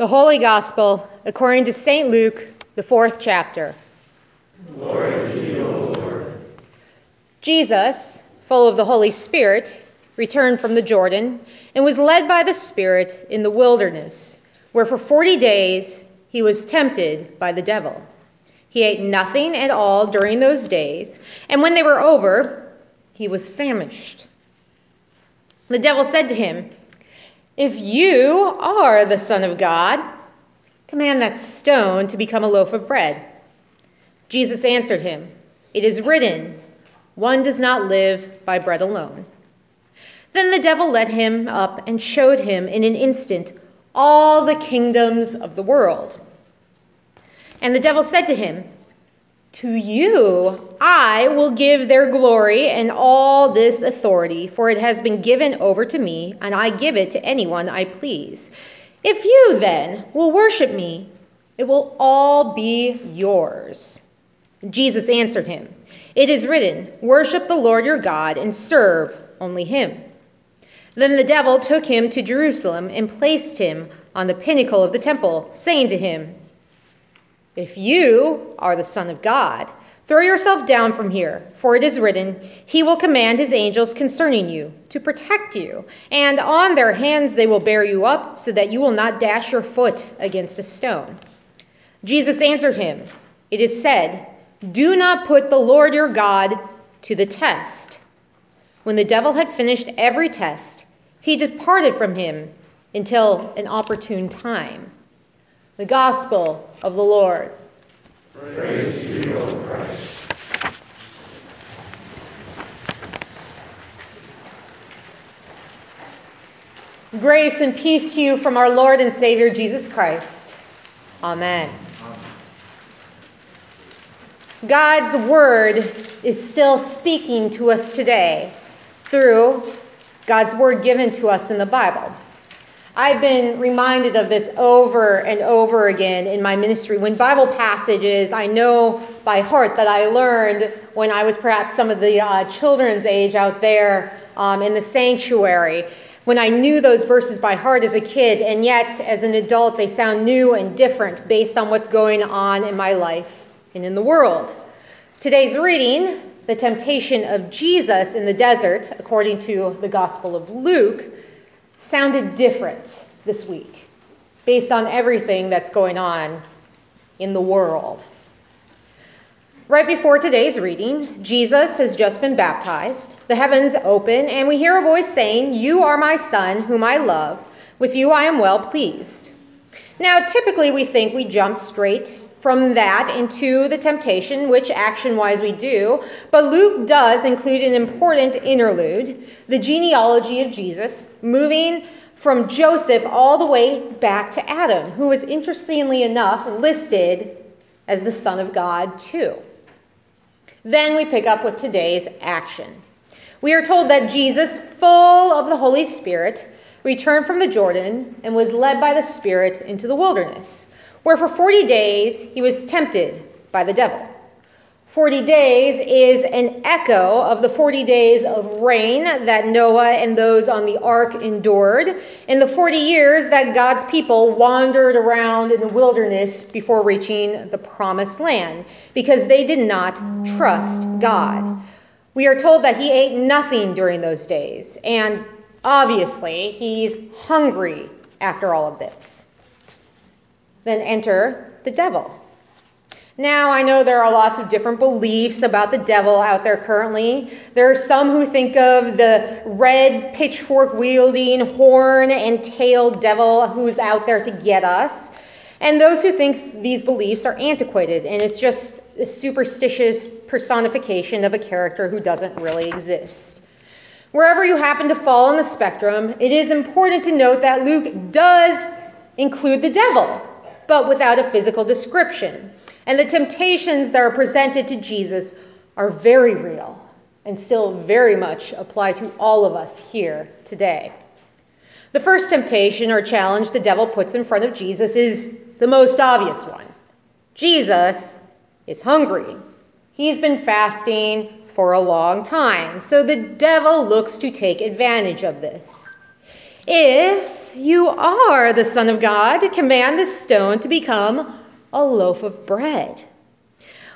The Holy Gospel according to St. Luke, the fourth chapter. Glory to you, Lord. Jesus, full of the Holy Spirit, returned from the Jordan and was led by the Spirit in the wilderness, where for forty days he was tempted by the devil. He ate nothing at all during those days, and when they were over, he was famished. The devil said to him, If you are the Son of God, command that stone to become a loaf of bread. Jesus answered him, It is written, One does not live by bread alone. Then the devil led him up and showed him in an instant all the kingdoms of the world. And the devil said to him, To you I will give their glory and all this authority, for it has been given over to me, and I give it to anyone I please. If you then will worship me, it will all be yours. Jesus answered him, It is written, Worship the Lord your God and serve only him. Then the devil took him to Jerusalem and placed him on the pinnacle of the temple, saying to him, if you are the Son of God, throw yourself down from here, for it is written, He will command His angels concerning you to protect you, and on their hands they will bear you up, so that you will not dash your foot against a stone. Jesus answered him, It is said, Do not put the Lord your God to the test. When the devil had finished every test, he departed from him until an opportune time. The gospel of the Lord. Praise to you, O Christ. Grace and peace to you from our Lord and Savior Jesus Christ. Amen. God's word is still speaking to us today through God's word given to us in the Bible. I've been reminded of this over and over again in my ministry. When Bible passages I know by heart that I learned when I was perhaps some of the uh, children's age out there um, in the sanctuary, when I knew those verses by heart as a kid, and yet as an adult they sound new and different based on what's going on in my life and in the world. Today's reading, the temptation of Jesus in the desert, according to the Gospel of Luke, sounded different this week based on everything that's going on in the world. Right before today's reading, Jesus has just been baptized. The heavens open, and we hear a voice saying, You are my son, whom I love. With you I am well pleased. Now, typically we think we jump straight from that into the temptation, which action wise we do, but Luke does include an important interlude the genealogy of Jesus, moving from Joseph all the way back to Adam, who was interestingly enough listed as the Son of God, too. Then we pick up with today's action. We are told that Jesus, full of the Holy Spirit, returned from the Jordan and was led by the Spirit into the wilderness, where for 40 days he was tempted by the devil. 40 days is an echo of the 40 days of rain that Noah and those on the ark endured, and the 40 years that God's people wandered around in the wilderness before reaching the promised land, because they did not trust God. We are told that he ate nothing during those days, and obviously he's hungry after all of this. Then enter the devil. Now, I know there are lots of different beliefs about the devil out there currently. There are some who think of the red pitchfork wielding, horn and tailed devil who's out there to get us. And those who think these beliefs are antiquated and it's just a superstitious personification of a character who doesn't really exist. Wherever you happen to fall on the spectrum, it is important to note that Luke does include the devil, but without a physical description. And the temptations that are presented to Jesus are very real and still very much apply to all of us here today. The first temptation or challenge the devil puts in front of Jesus is the most obvious one. Jesus is hungry. He's been fasting for a long time, so the devil looks to take advantage of this. If you are the Son of God, command this stone to become a loaf of bread.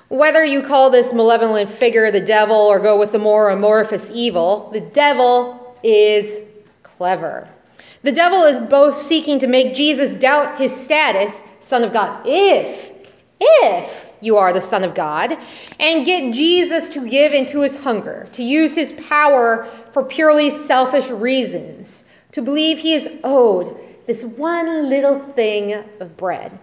Whether you call this malevolent figure the devil or go with the more amorphous evil, the devil is clever. The devil is both seeking to make Jesus doubt his status, Son of God, if, if you are the Son of God, and get Jesus to give into his hunger, to use his power for purely selfish reasons, to believe he is owed this one little thing of bread.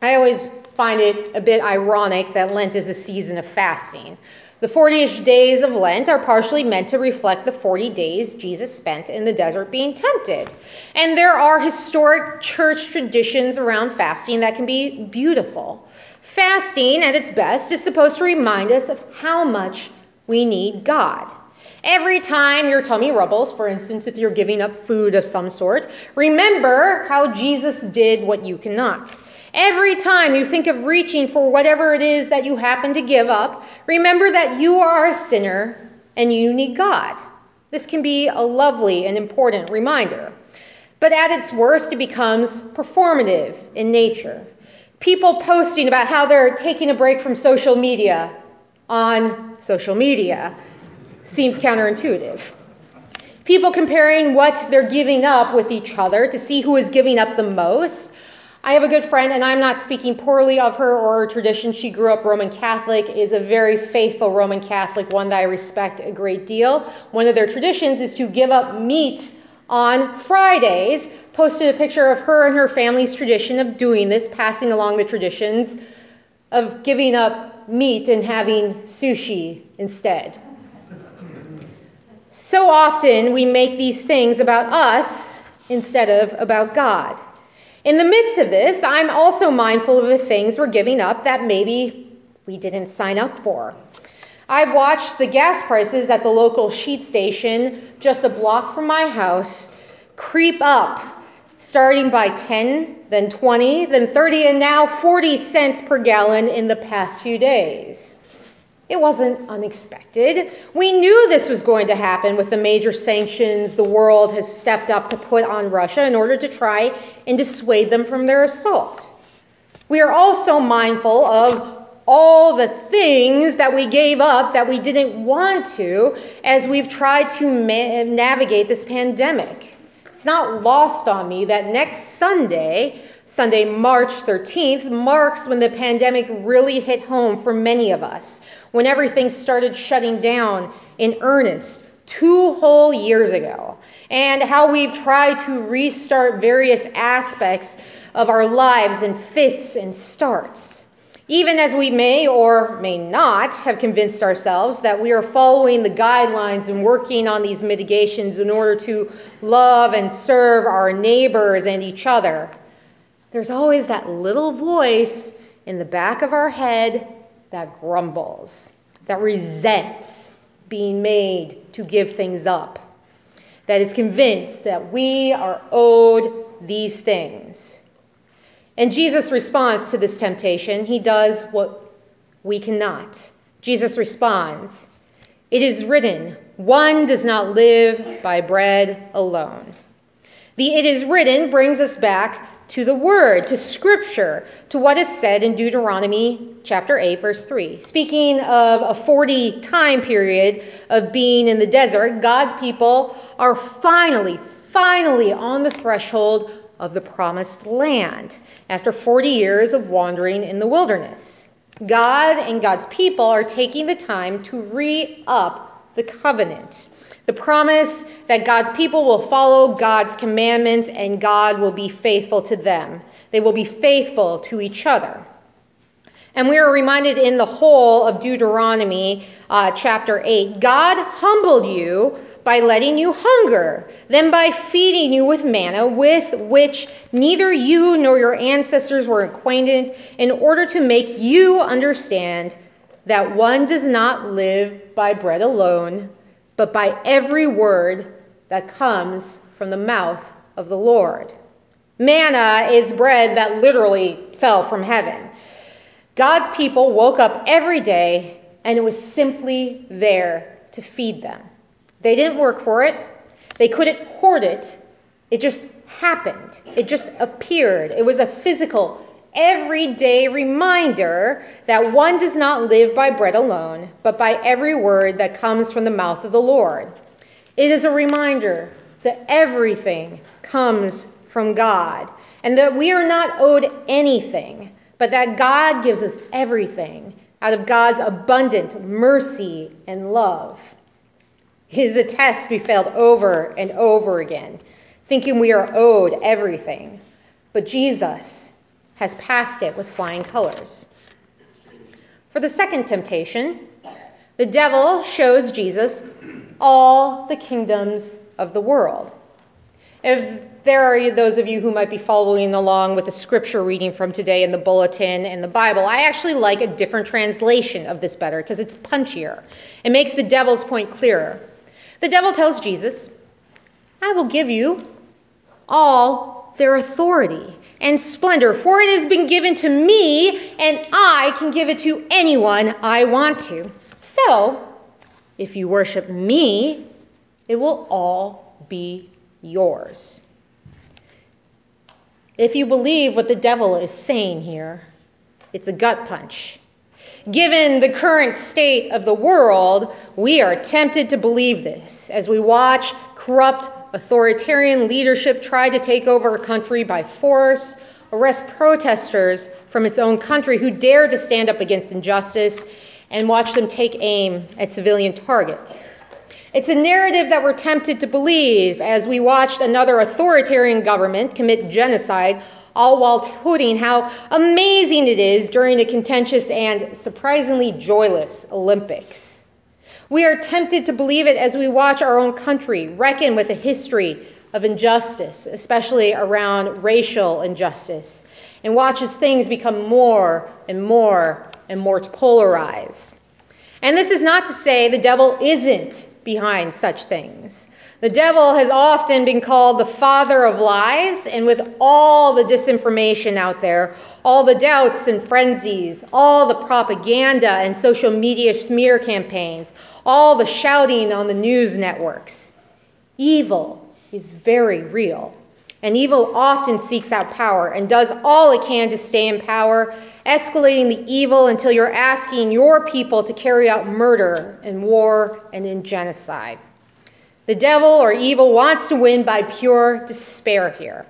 I always find it a bit ironic that Lent is a season of fasting. The 40 ish days of Lent are partially meant to reflect the 40 days Jesus spent in the desert being tempted. And there are historic church traditions around fasting that can be beautiful. Fasting, at its best, is supposed to remind us of how much we need God. Every time your tummy rumbles, for instance, if you're giving up food of some sort, remember how Jesus did what you cannot. Every time you think of reaching for whatever it is that you happen to give up, remember that you are a sinner and you need God. This can be a lovely and important reminder. But at its worst, it becomes performative in nature. People posting about how they're taking a break from social media on social media seems counterintuitive. People comparing what they're giving up with each other to see who is giving up the most I have a good friend, and I'm not speaking poorly of her or her tradition. She grew up Roman Catholic, is a very faithful Roman Catholic, one that I respect a great deal. One of their traditions is to give up meat on Fridays. Posted a picture of her and her family's tradition of doing this, passing along the traditions of giving up meat and having sushi instead. So often we make these things about us instead of about God. In the midst of this, I'm also mindful of the things we're giving up that maybe we didn't sign up for. I've watched the gas prices at the local Sheetz station just a block from my house creep up, starting by 10, then 20, then 30, and now 40 cents per gallon in the past few days. It wasn't unexpected. We knew this was going to happen with the major sanctions the world has stepped up to put on Russia in order to try and dissuade them from their assault. We are also mindful of all the things that we gave up that we didn't want to as we've tried to ma- navigate this pandemic. It's not lost on me that next Sunday, Sunday, March 13th, marks when the pandemic really hit home for many of us when everything started shutting down in earnest two whole years ago, and how we've tried to restart various aspects of our lives in fits and starts. Even as we may or may not have convinced ourselves that we are following the guidelines and working on these mitigations in order to love and serve our neighbors and each other, there's always that little voice in the back of our head that grumbles, that resents being made to give things up, that is convinced that we are owed these things. And Jesus responds to this temptation. He does what we cannot. Jesus responds, It is written, one does not live by bread alone. The it is written brings us back to the word, to scripture, to what is said in Deuteronomy chapter 8, verse 3. Speaking of a 40 time period of being in the desert, God's people are finally, finally on the threshold of the promised land after 40 years of wandering in the wilderness. God and God's people are taking the time to re up the covenant. The promise that God's people will follow God's commandments and God will be faithful to them. They will be faithful to each other. And we are reminded in the whole of Deuteronomy uh, chapter 8 God humbled you by letting you hunger, then by feeding you with manna, with which neither you nor your ancestors were acquainted, in order to make you understand that one does not live by bread alone but by every word that comes from the mouth of the Lord. Manna is bread that literally fell from heaven. God's people woke up every day and it was simply there to feed them. They didn't work for it, they couldn't hoard it, It just happened. It just appeared. It was a physical, everyday reminder that one does not live by bread alone, but by every word that comes from the mouth of the Lord. It is a reminder that everything comes from God and that we are not owed anything, but that God gives us everything out of God's abundant mercy and love. It is a test we failed over and over again, thinking we are owed everything. But Jesus has passed it with flying colors. For the second temptation, the devil shows Jesus all the kingdoms of the world. If there are those of you who might be following along with a scripture reading from today in the bulletin and the Bible, I actually like a different translation of this better because it's punchier. It makes the devil's point clearer. The devil tells Jesus, I will give you all their authority and splendor, for it has been given to me, and I can give it to anyone I want to. So, if you worship me, it will all be yours. If you believe what the devil is saying here, it's a gut punch. Given the current state of the world, we are tempted to believe this as we watch corrupt authoritarian leadership tried to take over a country by force, arrest protesters from its own country who dared to stand up against injustice, and watch them take aim at civilian targets. It's a narrative that we're tempted to believe as we watched another authoritarian government commit genocide, all while touting how amazing it is during a contentious and surprisingly joyless Olympics. We are tempted to believe it as we watch our own country reckon with a history of injustice, especially around racial injustice, and watch as things become more and more and more polarized. And this is not to say the devil isn't behind such things. The devil has often been called the father of lies, and with all the disinformation out there, all the doubts and frenzies, all the propaganda and social media smear campaigns, all the shouting on the news networks, evil is very real. And evil often seeks out power and does all it can to stay in power, escalating the evil until you're asking your people to carry out murder and war and in genocide. The devil or evil wants to win by pure despair here.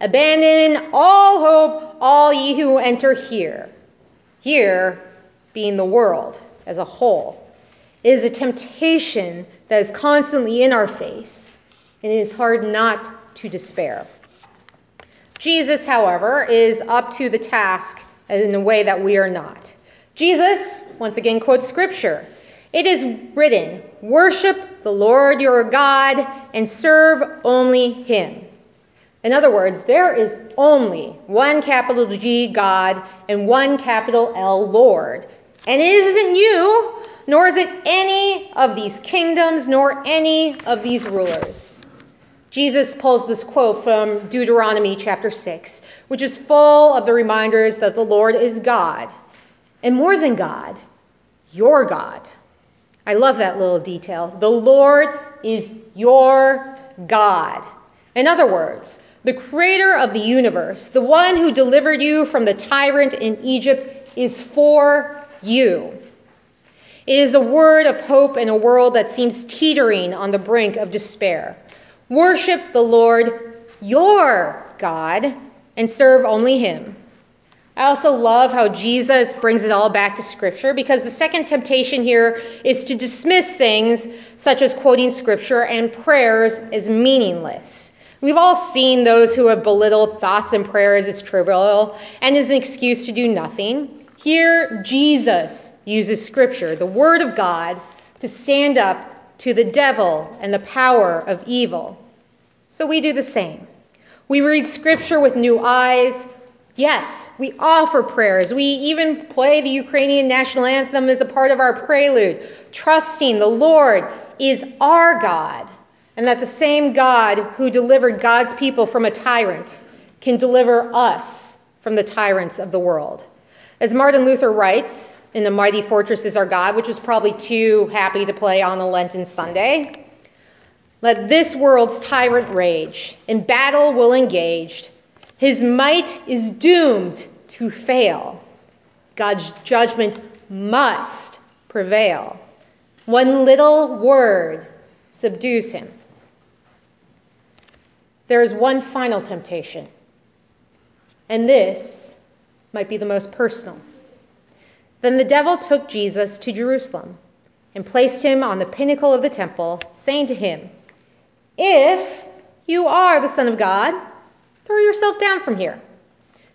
Abandon all hope, all ye who enter here. Here being the world as a whole. Is a temptation that is constantly in our face, and it is hard not to despair. Jesus, however, is up to the task in a way that we are not. Jesus, once again, quotes scripture. It is written, Worship the Lord your God and serve only him. In other words, there is only one capital G God and one capital L Lord. And it isn't you, nor is it any of these kingdoms, nor any of these rulers. Jesus pulls this quote from Deuteronomy chapter 6, which is full of the reminders that the Lord is God. And more than God, your God. I love that little detail. The Lord is your God. In other words, the creator of the universe, the one who delivered you from the tyrant in Egypt, is for you. It is a word of hope in a world that seems teetering on the brink of despair. Worship the Lord your God and serve only Him. I also love how Jesus brings it all back to Scripture because the second temptation here is to dismiss things such as quoting Scripture and prayers as meaningless. We've all seen those who have belittled thoughts and prayers as trivial and as an excuse to do nothing. Here, Jesus uses Scripture, the Word of God, to stand up to the devil and the power of evil. So we do the same. We read scripture with new eyes. Yes, we offer prayers. We even play the Ukrainian national anthem as a part of our prelude, trusting the Lord is our God, and that the same God who delivered God's people from a tyrant can deliver us from the tyrants of the world. As Martin Luther writes in The Mighty Fortress is Our God, which is probably too happy to play on a Lenten Sunday, Let this world's tyrant rage, in battle will engaged. His might is doomed to fail. God's judgment must prevail. One little word subdues him. There is one final temptation, and this might be the most personal. Then the devil took Jesus to Jerusalem and placed him on the pinnacle of the temple, saying to him, If you are the Son of God, throw yourself down from here.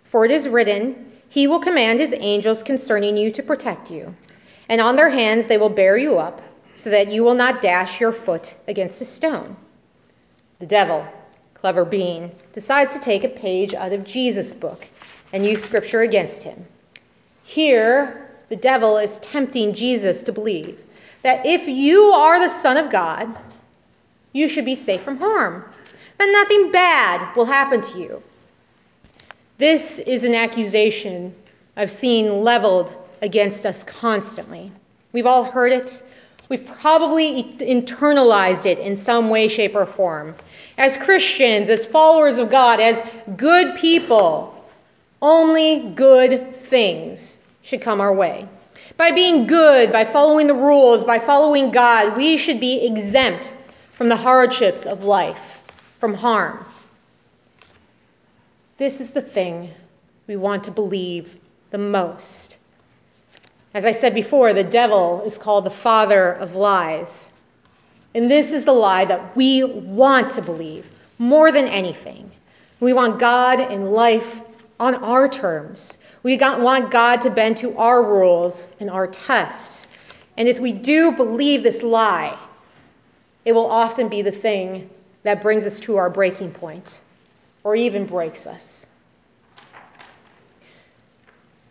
For it is written, He will command His angels concerning you to protect you, and on their hands they will bear you up, so that you will not dash your foot against a stone. The devil, clever being, decides to take a page out of Jesus' book and use scripture against him. Here, the devil is tempting Jesus to believe that if you are the Son of God, you should be safe from harm, that nothing bad will happen to you. This is an accusation I've seen leveled against us constantly. We've all heard it. We've probably internalized it in some way, shape, or form. As Christians, as followers of God, as good people, only good things should come our way. By being good, by following the rules, by following God, we should be exempt from the hardships of life, from harm. This is the thing we want to believe the most. As I said before, the devil is called the father of lies. And this is the lie that we want to believe more than anything. We want God and life on our terms. We want God to bend to our rules and our tests. And if we do believe this lie, it will often be the thing that brings us to our breaking point or even breaks us.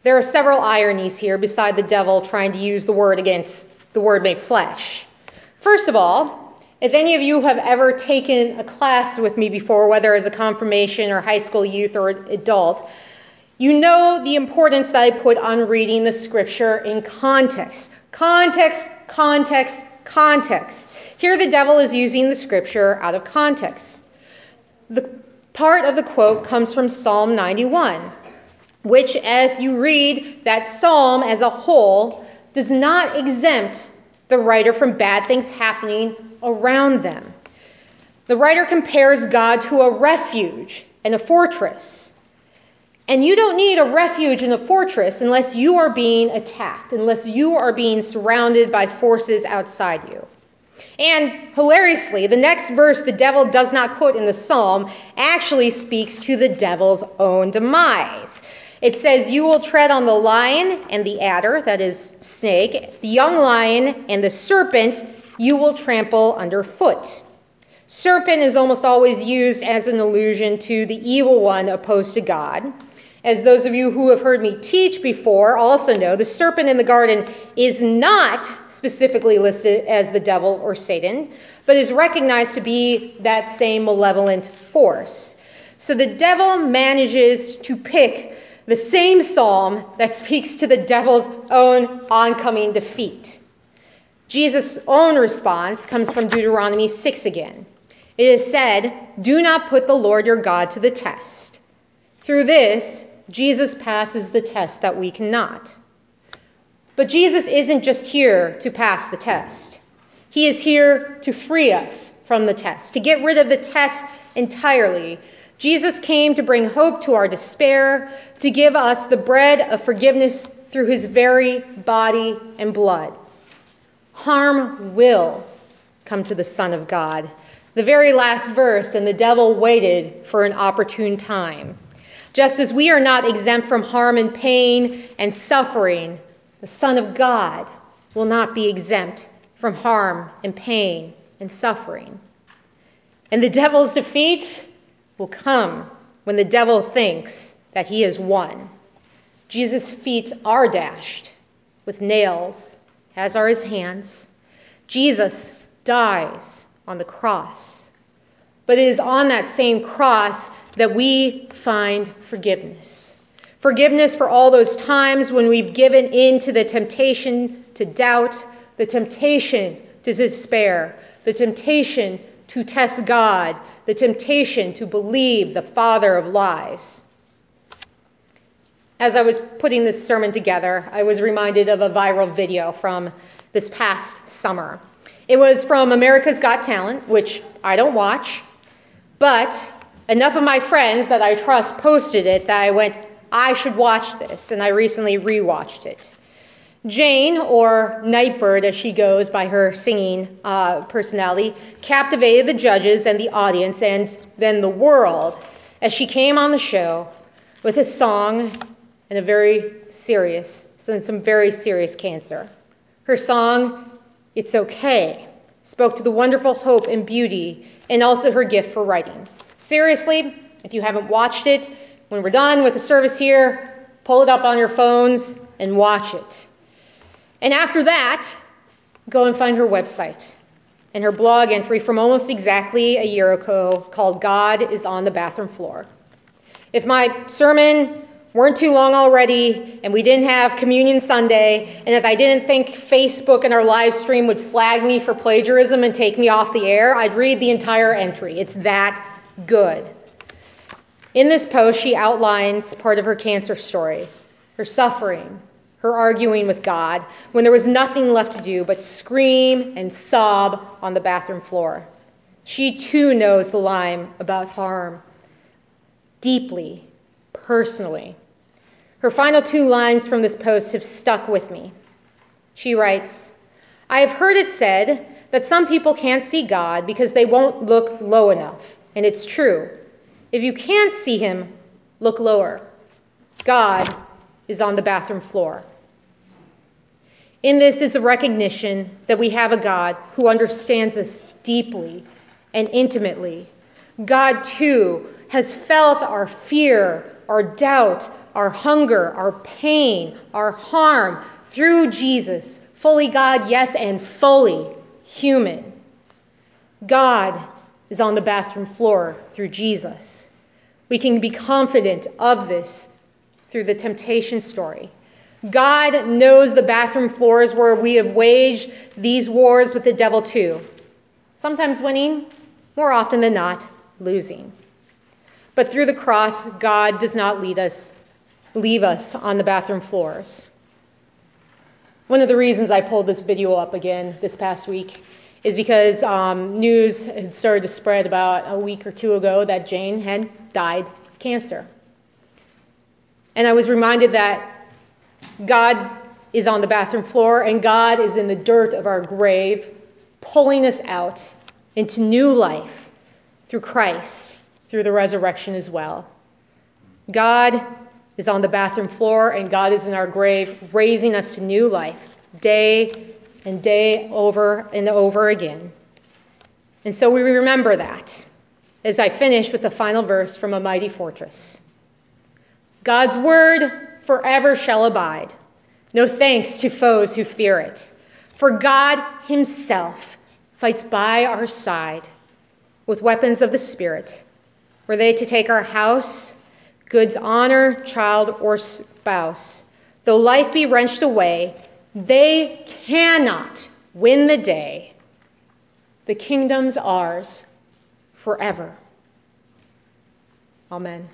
There are several ironies here beside the devil trying to use the word against the word made flesh. First of all, if any of you have ever taken a class with me before, whether as a confirmation or high school youth or adult, you know the importance that I put on reading the scripture in context. Context, context, context. Here the devil is using the scripture out of context. The part of the quote comes from Psalm 91, which, if you read that psalm as a whole, does not exempt the writer from bad things happening around them. The writer compares God to a refuge and a fortress. And you don't need a refuge and a fortress unless you are being attacked, unless you are being surrounded by forces outside you. And hilariously, the next verse the devil does not quote in the psalm actually speaks to the devil's own demise. It says, You will tread on the lion and the adder, that is, snake, the young lion and the serpent you will trample underfoot. Serpent is almost always used as an allusion to the evil one opposed to God. As those of you who have heard me teach before also know, the serpent in the garden is not specifically listed as the devil or Satan, but is recognized to be that same malevolent force. So the devil manages to pick the same psalm that speaks to the devil's own oncoming defeat. Jesus' own response comes from Deuteronomy 6 again. It is said, Do not put the Lord your God to the test. Through this, Jesus passes the test that we cannot. But Jesus isn't just here to pass the test. He is here to free us from the test, to get rid of the test entirely. Jesus came to bring hope to our despair, to give us the bread of forgiveness through his very body and blood. Harm will come to the Son of God. The very last verse, and the devil waited for an opportune time. Just as we are not exempt from harm and pain and suffering, the Son of God will not be exempt from harm and pain and suffering. And the devil's defeat will come when the devil thinks that he has won. Jesus' feet are dashed with nails, as are his hands. Jesus dies on the cross. But it is on that same cross that we find forgiveness. Forgiveness for all those times when we've given in to the temptation to doubt, the temptation to despair, the temptation to test God, the temptation to believe the father of lies. As I was putting this sermon together, I was reminded of a viral video from this past summer. It was from America's Got Talent, which I don't watch, but enough of my friends that I trust posted it that I went, I should watch this, and I recently rewatched it. Jane, or Nightbirde as she goes by her singing uh, personality, captivated the judges and the audience and then the world as she came on the show with a song and a very serious, some very serious cancer. Her song, It's Okay, spoke to the wonderful hope and beauty and also her gift for writing. Seriously, if you haven't watched it, when we're done with the service here, pull it up on your phones and watch it. And after that, go and find her website and her blog entry from almost exactly a year ago called God is on the Bathroom Floor. If my sermon weren't too long already and we didn't have Communion Sunday, and if I didn't think Facebook and our live stream would flag me for plagiarism and take me off the air, I'd read the entire entry. It's that good. In this post, she outlines part of her cancer story, her suffering, her arguing with God when there was nothing left to do but scream and sob on the bathroom floor. She too knows the Lyme about harm deeply, personally. Her final two lines from this post have stuck with me. She writes I have heard it said that some people can't see God because they won't look low enough, and it's true. If you can't see Him, look lower. God is on the bathroom floor. In this is a recognition that we have a God who understands us deeply and intimately. God, too, has felt our fear, our doubt, our hunger, our pain, our harm through Jesus, fully God, yes, and fully human. God is on the bathroom floor through Jesus. We can be confident of this through the temptation story. God knows the bathroom floors where we have waged these wars with the devil too. Sometimes winning, more often than not, losing. But through the cross, God does not lead us, leave us on the bathroom floors. One of the reasons I pulled this video up again this past week is because um, news had started to spread about a week or two ago that Jane had died of cancer. And I was reminded that God is on the bathroom floor and God is in the dirt of our grave, pulling us out into new life through Christ, through the resurrection as well. God is on the bathroom floor and God is in our grave, raising us to new life day and day over and over again. And so we remember that as I finish with the final verse from A Mighty Fortress. God's word forever shall abide. No thanks to foes who fear it. For God Himself fights by our side with weapons of the Spirit. Were they to take our house, goods, honor, child, or spouse, though life be wrenched away, they cannot win the day. The kingdom's ours forever. Amen.